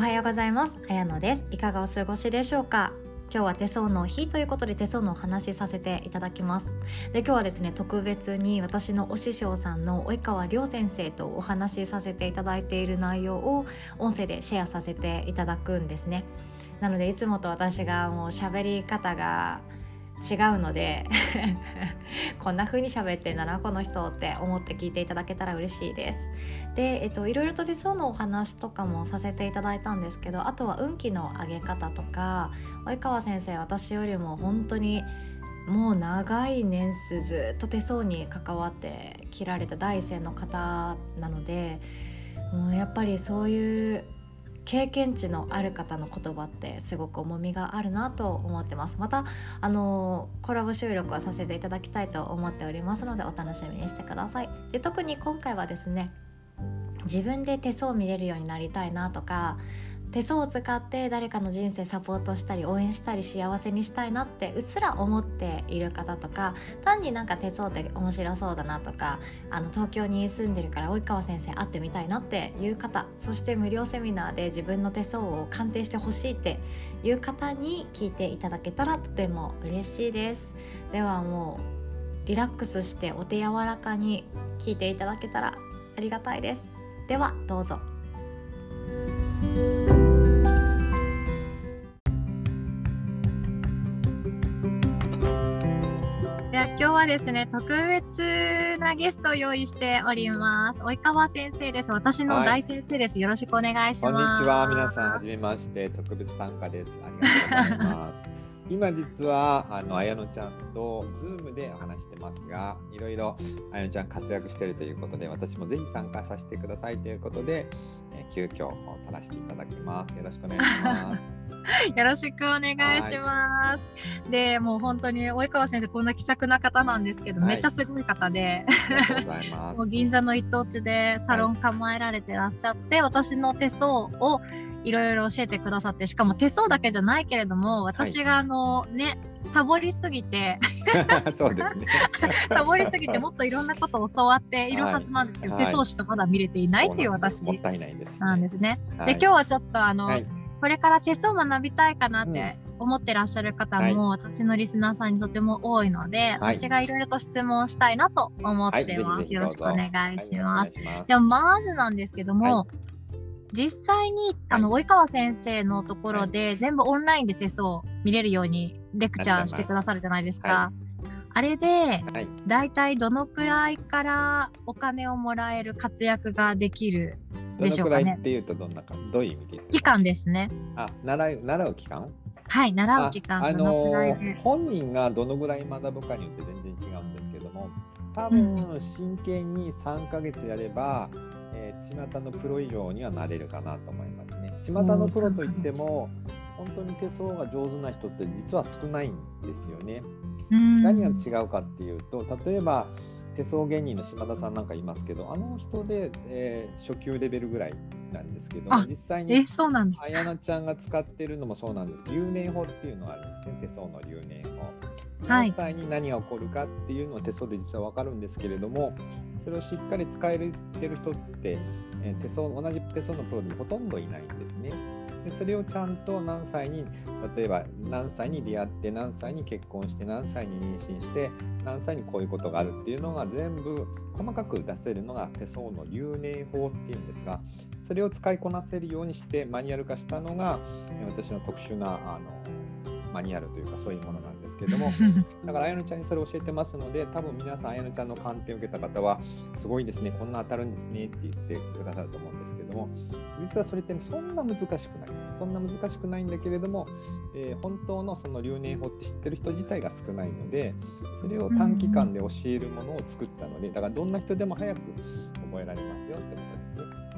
おはようございます。あやのです。いかがお過ごしでしょうか？今日は手相の日ということで手相のお話しさせていただきます。で今日はですね特別に私のお師匠さんの及川亮先生とお話しさせていただいている内容を音声でシェアさせていただくんですね。なのでいつもと私がもう喋り方が違うので こんな風に喋ってんだなこの人って思って聞いていただけたら嬉しいです。で、えっと、いろいろと手相のお話とかもさせていただいたんですけどあとは運気の上げ方とか及川先生私よりも本当にもう長い年数ずっと手相に関わって切られた第一線の方なのでもうやっぱりそういう経験値のある方の言葉ってすごく重みがあるなと思ってます。またあのコラボ収録はさせていただきたいと思っておりますのでお楽しみにしてください。で特に今回はですね自分で手相を見れるようになりたいなとか手相を使って誰かの人生サポートしたり応援したり幸せにしたいなってうっすら思っている方とか単になんか手相って面白そうだなとかあの東京に住んでるから及川先生会ってみたいなっていう方そして無料セミナーで自分の手相を鑑定してほしいっていう方に聞いていただけたらとても嬉しいです。ではもうリラックスしてお手柔らかに聞いていただけたらありがたいです。ではどうぞ。今日はですね特別なゲストを用意しております。及川先生です。私の大先生です、はい、よろしくお願いします。こんにちは。皆さんはじめまして。特別参加です。ありがとうございます今実はあの綾乃ちゃんとズームで話してますがいろいろ綾乃ちゃん活躍しているということで私もぜひ参加させてくださいということで、えー、急遽取らせていただきます。よろしくお願いします。よろしくお願いします。でもう本当に及川先生こんな気さくな方なんですけど、はい、めっちゃすごい方で。もう銀座の一等地でサロン構えられてらっしゃって、はい、私の手相をいろいろ教えてくださってしかも手相だけじゃないけれども私があの、はい、ねサボりすぎてそうですね。サボりすぎて もっといろんなことを教わっているはずなんですけど、手相しかまだ見れていないっていう私なんですね。で今日はちょっとあの、これから手相学びたいかなって思ってらっしゃる方も、私のリスナーさんにとても多いので、はい、私がいろいろと質問したいなと思ってます。はい、よろしくお願いします。はい、まずなんですけども、実際にあの及川先生のところで、全部オンラインで手相見れるようにレクチャーしてくださるじゃないですか。あれで、だい。たいどのくらいからお金をもらえる活躍ができるでしょうかね。っていうとどんなかどういう意味で期間ですね。あ習う習う期間？はい習う期間。あの本人がどのぐらい学ぶかによって全然違うんですけども多分真剣に3か月やれば、うん、えー、巷のプロ以上にはなれるかなと思いますね。巷のプロといっても本当に手相が上手な人って実は少ないんですよね。何が違うかっていうと例えば手相芸人の島田さんなんかいますけどあの人で、えー、初級レベルぐらいなんですけど実際に綾菜ちゃんが使ってるのもそうなんです留年法っていうのがあるんですね手相の留年法。実際に何が起こるかっていうのは手相で実は分かるんですけれどもそれをしっかり使えてる人って、えー、手相同じ手相のプロでもほとんどいないんですね。でそれをちゃんと何歳に例えば何歳に出会って何歳に結婚して何歳に妊娠して何歳にこういうことがあるっていうのが全部細かく出せるのが手相の留年法っていうんですがそれを使いこなせるようにしてマニュアル化したのが私の特殊なあのマニュアルというかそういうものなんですけども だからあやのちゃんにそれを教えてますので多分皆さんあやのちゃんの鑑定を受けた方はすごいですねこんな当たるんですねって言ってくださると思うんですけども実はそれって、ね、そんな難しくないですそんな難しくないんだけれども、えー、本当のその留年法って知ってる人自体が少ないのでそれを短期間で教えるものを作ったのでだからどんな人でも早く覚えられますよってことですね。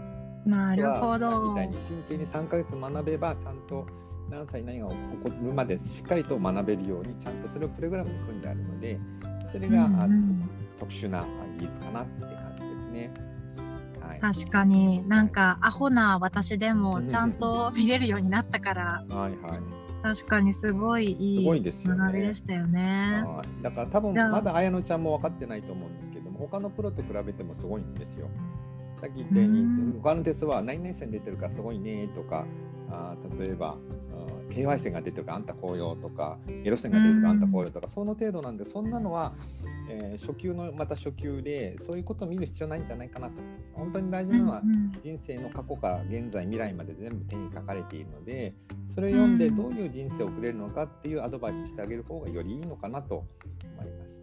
なるほど。みたいに真剣に3ヶ月学べばちゃんと何歳何が起こるまでしっかりと学べるようにちゃんとそれをプログラムに組んであるのでそれが、うんうん、特殊な技術かなって感じですね。はい、確かに。なんか、アホな私でもちゃんと見れるようになったから。はいはい。確かにすごいいい学びでしたよね。よねだから多分まだ綾乃ちゃんも分かってないと思うんですけども他のプロと比べてもすごいんですよ。さっき言ったように他のテストは何々線出てるからすごいねとかあ例えば、うん、京和線が出てるからあんた紅葉とかエロ線が出てるからあんた紅葉とか、その程度なんでそんなのは、えー、初級のまた初級でそういうことを見る必要ないんじゃないかなと思います。本当に大事なのは、人生の過去から現在未来まで全部手に書かれているのでそれを読んでどういう人生を送れるのかっていうアドバイスしてあげる方がよりいいのかなと思います。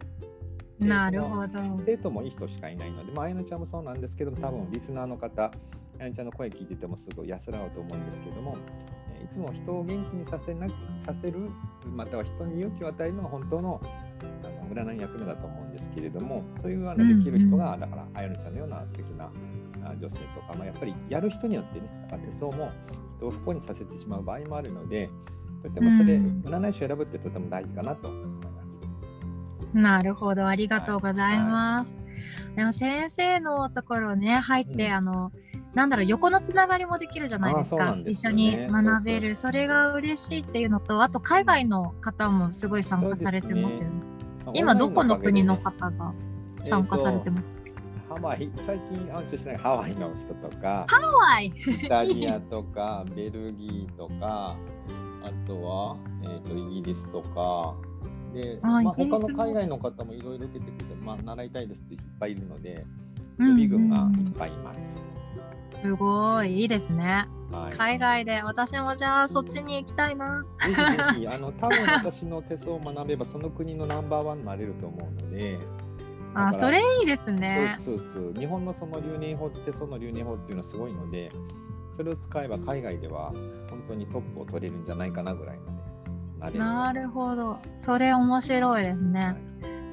なるほど。生徒もいい人しかいないので、まあ、あやのちゃんもそうなんですけども、多分リスナーの方、あやのちゃんの声聞いててもすごい安らぐと思うんですけども、いつも人を元気にさせなさせる、または人に勇気を与えるのが本当のあの占いの役目だと思うんですけれども、そういうあのできる人が、だから、あやのちゃんのような素敵な女性とか、まあ、やっぱりやる人によってね、手相も人を不幸にさせてしまう場合もあるので、とてもそれ、占い師を選ぶってとても大事かなとなるほど、ありがとうございます。はい、でも先生のところね入って、うん、あのなんだろう横のつながりもできるじゃないですか、ね、一緒に学べる。それが嬉しいっていうのとあと海外の方もすごい参加されてますよね。ね。今どこの国の方が参加されてます？か、えー、ハワイ。最近安心しないハワイの人とか。ハワイ！イタリアとかベルギーとかあとは、えーとイギリスとか。で、まあ、他の海外の方もいろいろ出てきて、まあ、習いたいですっていっぱいいるので、予備軍がいっぱいいます。すごいいいですね。はい、海外で私もじゃあそっちに行きたいな。ぜひぜひ あの多分私の手相を学べばその国のナンバーワンになれると思うので。あそれいいですね。そうそうそう日本のその留年法ってその留年法っていうのはすごいのでそれを使えば海外では本当にトップを取れるんじゃないかなぐらいまで。なるほどそれ面白いですね、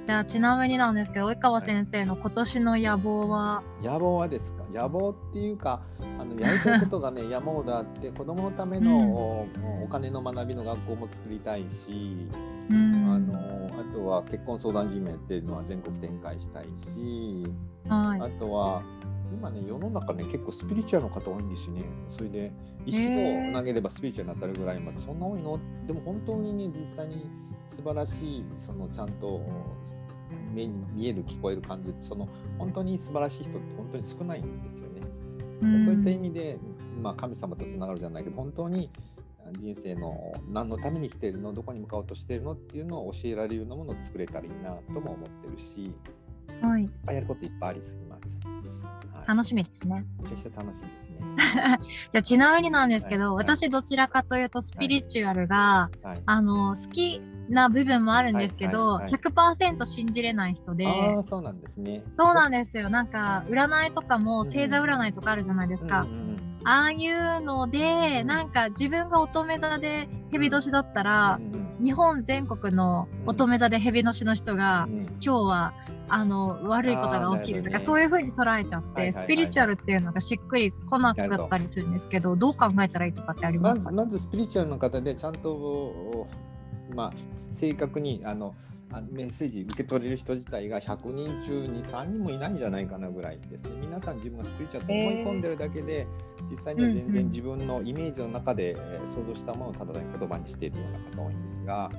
じゃあちなみになんですけど及川先生の今年の野望は、野望はですか？野望っていうかあの やりたいことがね山ほどあって子どものための、うん、お金の学びの学校も作りたいし、うん、あのあとは結婚相談事面っていうのは全国展開したいし、はい、あとは今ね、世の中ね、結構スピリチュアルの方多いんですよね。それで、石を投げればスピリチュアルになったるぐらいまで、そんな多いの？でも本当にね、実際に素晴らしい、そのちゃんと目に見える、聞こえる感じ、その本当に素晴らしい人って本当に少ないんですよね。そういった意味で、まあ、神様とつながるじゃないけど、本当に人生の何のために生きているの、どこに向かおうとしているのっていうのを教えられるようなものを作れたらいいなとも思ってるし、はい、いっぱいやることいっぱいありすぎます。楽しみですね。めちゃくちゃ楽しいですね。じゃあちなみになんですけど、はい、私どちらかというとスピリチュアルが、はい、あの好きな部分もあるんですけど、はいはいはい、100%信じれない人であそうなんですね。そうなんですよ。なんか占いとかも星座占いとかあるじゃないですか、うんうん、ああいうのでなんか自分が乙女座で蛇年だったら、うんうん、日本全国の乙女座で蛇年の人が、うん、今日はあの悪いことが起きるとか、ね、そういうふうに捉えちゃって、はいはいはい。はい、スピリチュアルっていうのがしっくりこなかったりするんですけどど。う考えたらいいとかってありますか、まずまずスピリチュアルの方でちゃんと、まあ、正確にあのメッセージ受け取れる人自体が100人中に3人もいないんじゃないかなぐらいですね。皆さん自分がスピリチュアルと思い込んでるだけで、えー、実際には全然自分のイメージの中で想像したものをただ言葉にしているような方多いんですが、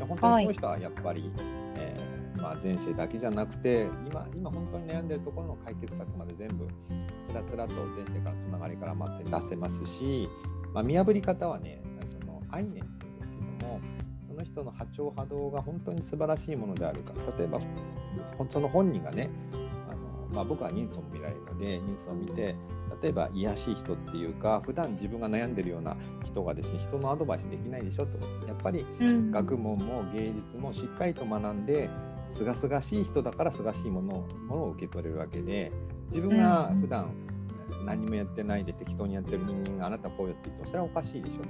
本当にそういう人はやっぱり、はい、えーまあ、前世だけじゃなくて今今本当に悩んでるところの解決策まで全部つらつらと前世からつながりから待って出せますし、まあ、見破り方はねその愛念っていうんですけどもその人の波長波動が本当に素晴らしいものであるか。例えばその本人がねあの、まあ、僕は人相も見られるので人相を見て例えば癒しい人っていうか普段自分が悩んでるような人がですね人のアドバイスできないでしょってこと。ですやっぱり学問も芸術もしっかりと学んで、すがすがしい人だからすがしいものものを受け取れるわけで自分が普段何もやってないで適当にやってる人間があなたこうよって言ってもそれはおかしいでしょ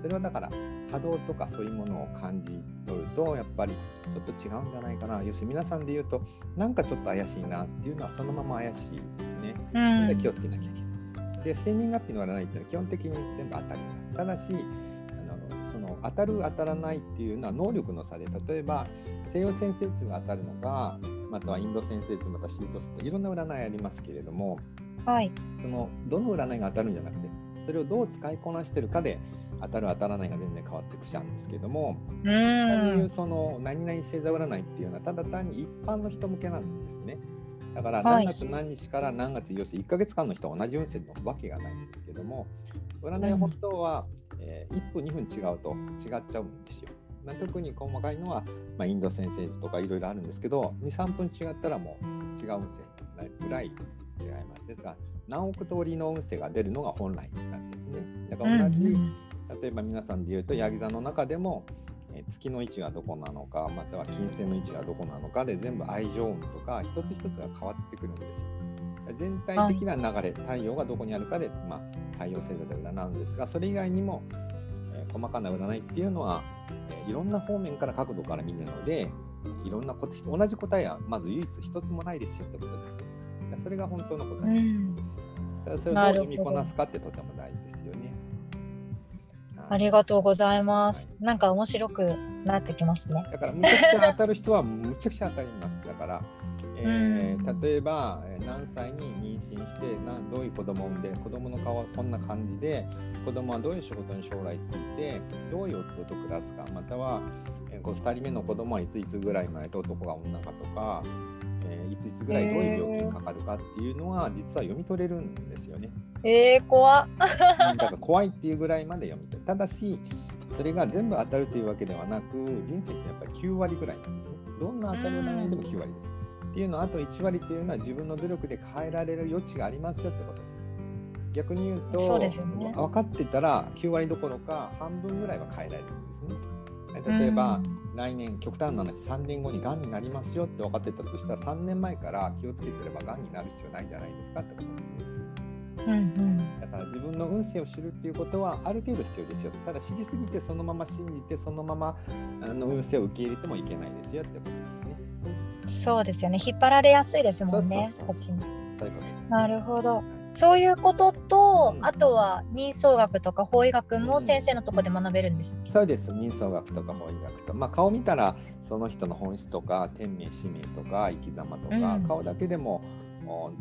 それはだから波動とかそういうものを感じ取るとやっぱりちょっと違うんじゃないかな要するに皆さんで言うとなんかちょっと怪しいなっていうのはそのまま怪しいですね。それで気をつけなきゃいけない。で生年月日の占いっていうのは基本的に全部当たります。ただしその当たる当たらないっていうのは能力の差で例えば西洋先生数が当たるのかまたはインド先生数またシート数といろんな占いありますけれども、はい、そのどの占いが当たるんじゃなくてそれをどう使いこなしてるかで当たる当たらないが全然変わってくちゃうんですけどもそういうその何々星座占いっていうのはただ単に一般の人向けなんですね。だから何月何日から何月、要するに1か月間の人は同じ運勢のわけがないんですけども、占い本当はえー、1分2分違うと違っちゃうんですよ。まあ、特に細かいのは、まあ、インド先生図とかいろいろあるんですけど23分違ったらもう違う音声ぐらい違いますですが何億通りの音声が出るのが本来なんですねだから同じ、うんうん、例えば皆さんで言うとヤギ座の中でも月の位置がどこなのかまたは金星の位置がどこなのかで全部愛情運とか一つ一つが変わってくるんですよ。全体的な流れ、はい、太陽がどこにあるかで、まあ、太陽星座で占うんですがそれ以外にも、えー、細かな占いっていうのは、えー、いろんな方面から角度から見るのでいろんなこと同じ答えはまず唯一一つもないですよってことです。それが本当の答えです。うん、それをどう読みこなすかってとても大事ですよね。ありがとうございます。なんか面白くなってきますね。だからむちゃくちゃ当たる人はむちゃくちゃ当たります。だから、えー、例えば何歳に妊娠してなどういう子供を産んで子供の顔はこんな感じで子供はどういう仕事に将来ついてどういう夫と暮らすかまたは、えー、2人目の子供はいついつぐらい前と男が女かとかえー、いついつぐらいどういう病気にかかるかっていうのは実は読み取れるんですよね。えー、怖だから怖いっていうぐらいまで読み取る。ただしそれが全部当たるというわけではなく人生ってやっぱり9割ぐらいなんですね。どんな当たる占いでも9割です。っていうのはあと1割っていうのは自分の努力で変えられる余地がありますよってことです。逆に言うとそうですよ、ね、分かってたら9割どころか半分ぐらいは変えられるんですね。例えば、来年極端な話3年後にがんになりますよって分かってたとしたら3年前から気をつけてればがんになる必要ないんじゃないですかってことですね。うんうん、だから自分の運勢を知るっていうことはある程度必要ですよ。ただ知りすぎてそのまま信じてそのままあの運勢を受け入れてもいけないですよってことですね。そうですよね。引っ張られやすいですもんね。こっちに。なるほど。そういうことと、うん、あとは人相学とか法医学も先生のとこで学べるんです、うん、そうです。人相学とか法医学と。まあ顔見たらその人の本質とか天命使命とか生き様とか、うん、顔だけでも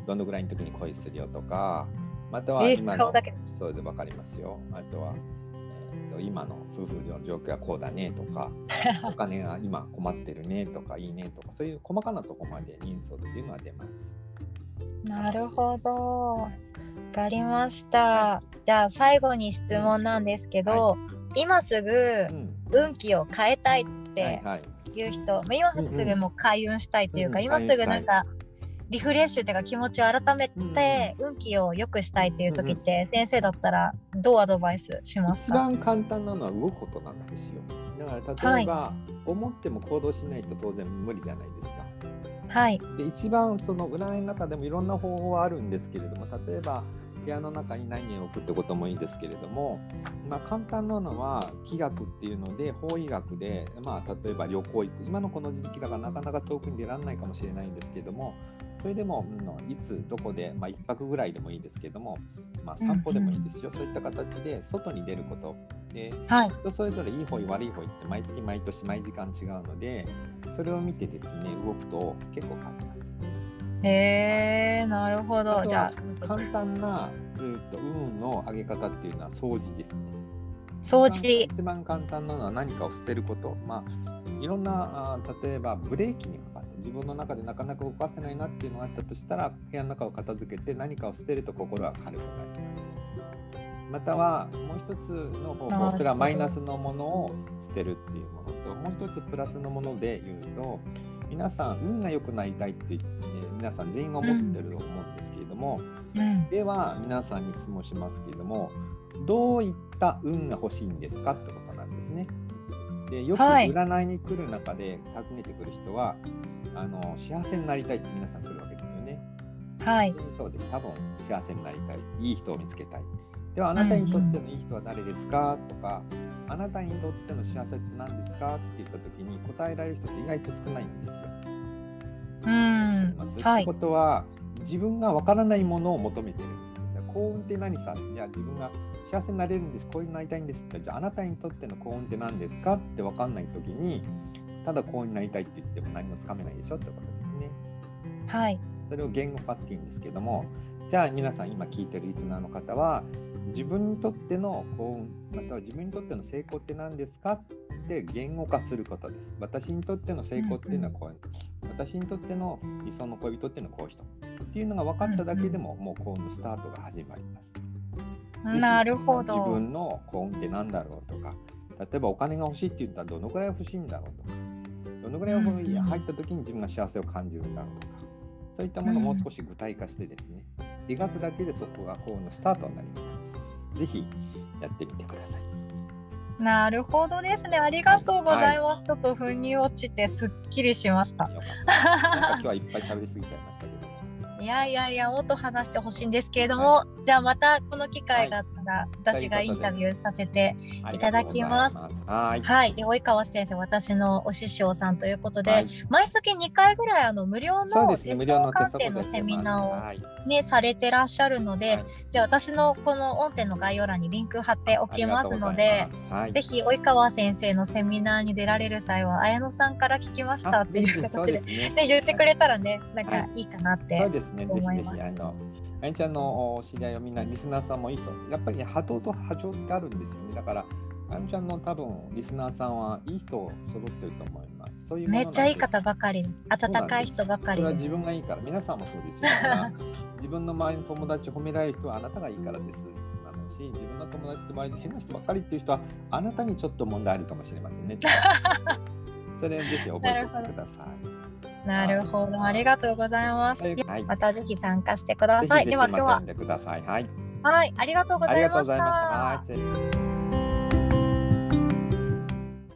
どのぐらいの時に恋するよとかまたは今のそうで分かりますよ。あとは、えー、と今の夫婦の状況はこうだねとか お金が今困ってるねとかいいねとかそういう細かなとこまで人相っていうのは出ます。なるほど。わかりました。じゃあ最後に質問なんですけど、はい、今すぐ運気を変えたいっていう人、はいはい、今すぐもう開運したいというか、うんうん、今すぐなんかリフレッシュっていうか気持ちを改めて運気を良くしたいっていう時って、先生だったらどうアドバイスします？か一番簡単なのは動くことなんですよ。だから例えば、思っても行動しないと当然無理じゃないですか。はい、で一番その占いの中でもいろんな方法はあるんですけれども例えば部屋の中に何を置くってこともいいですけれども、まあ、簡単なのは気学っていうので法医学で、まあ、例えば旅行行く。今のこの時期だからなかなか遠くに出られないかもしれないんですけれどもそれでも、うん、いつどこで、まあ、1泊ぐらいでもいいですけれども、まあ、散歩でもいいですよ、うんうん、そういった形で外に出ること。で、はい、人それぞれいい方悪い方って毎月毎年毎時間違うのでそれを見てですね動くと結構変わります。へえー、なるほど。じゃあ簡単な、えーと、運の上げ方っていうのは掃除ですね。掃除一番簡単なのは何かを捨てること。まあいろんなあ例えばブレーキにかかって自分の中でなかなか動かせないなっていうのがあったとしたら部屋の中を片付けて何かを捨てると心は軽くなります。またはもう一つの方法それはマイナスのものを捨てるっていうものともう一つプラスのもので言うと皆さん運が良くなりたいって、えー、皆さん全員が思ってると思うんですけれども、うん、では皆さんに質問しますけれどもどういった運が欲しいんですかってことなんですね。でよく占いに来る中で尋ねてくる人は、はい、あの幸せになりたいって皆さん来るわけですよね。はい。そうです。多分幸せになりたい。いい人を見つけたい。ではあなたにとってのいい人は誰ですか、とかあなたにとっての幸せって何ですかって言った時に答えられる人って意外と少ないんですよ。うん、まあ、そういうことは、はい、自分がわからないものを求めてるんですよ。幸運って何さいや自分が幸せになれるんです。こういうのなりたいんですってじゃああなたにとっての幸運って何ですか？って分かんない時にただ幸運になりたいって言っても何もつかめないでしょ？ってことですね。はい。それを言語化っていうんですけどもじゃあ皆さん今聞いてるリスナーの方は自分にとっての幸運または自分にとっての成功って何ですかって言語化することです。私にとっての成功っていうのはこういう、うんうん、私にとっての理想の恋人っていうのはこういう人っていうのが分かっただけでも、もう幸運のスタートが始まります。なるほど。自分の幸運って何だろうとか、例えばお金が欲しいって言ったらどのぐらい欲しいんだろうとか、どのぐらい入った時に自分が幸せを感じるんだろうとか、そういったものをもう少し具体化してですね、描くだけでそこが幸運のスタートになります。ぜひやってみてください。なるほどですね。ありがとうございます。はい、ちょっと腑に落ちてすっきりしました。今日はいっぱい喋りすぎちゃいましたけど。いやいやいやもっと話してほしいんですけれども、はい、じゃあまたこの機会があったら、私がインタビューさせていただきます。はい。はい。で及川先生私のお師匠さんということで、はい、毎月2回ぐらいあの無料のテスト鑑定のセミナーをね、されてらっしゃるので、じゃあ私のこの音声の概要欄にリンク貼っておきますので、ぜひ及川先生のセミナーに出られる際は綾野さんから聞きましたっていう形でね、ね、言ってくれたらねなんかいいかなって。そうですね。ぜひぜひあのあやちゃんの知り合いはみんなリスナーさんもいい人やっぱり、ね、波動と波長ってあるんですよねだからあやみちゃんの多分リスナーさんはいい人揃ってると思います。そういうめっちゃいい方ばかりです。温かい人ばかりそれは自分がいいから、皆さんもそうですよ。自分の周りの友達を褒められる人はあなたがいいからです。し、自分の友達と周りで変な人ばっかりっていう人はあなたにちょっと問題あるかもしれませんね。それぜひ覚えておいてください。なるほど、ありがとうございます。はい、またぜひ参加してください。では今日は。はい、はい、ありがとうございました。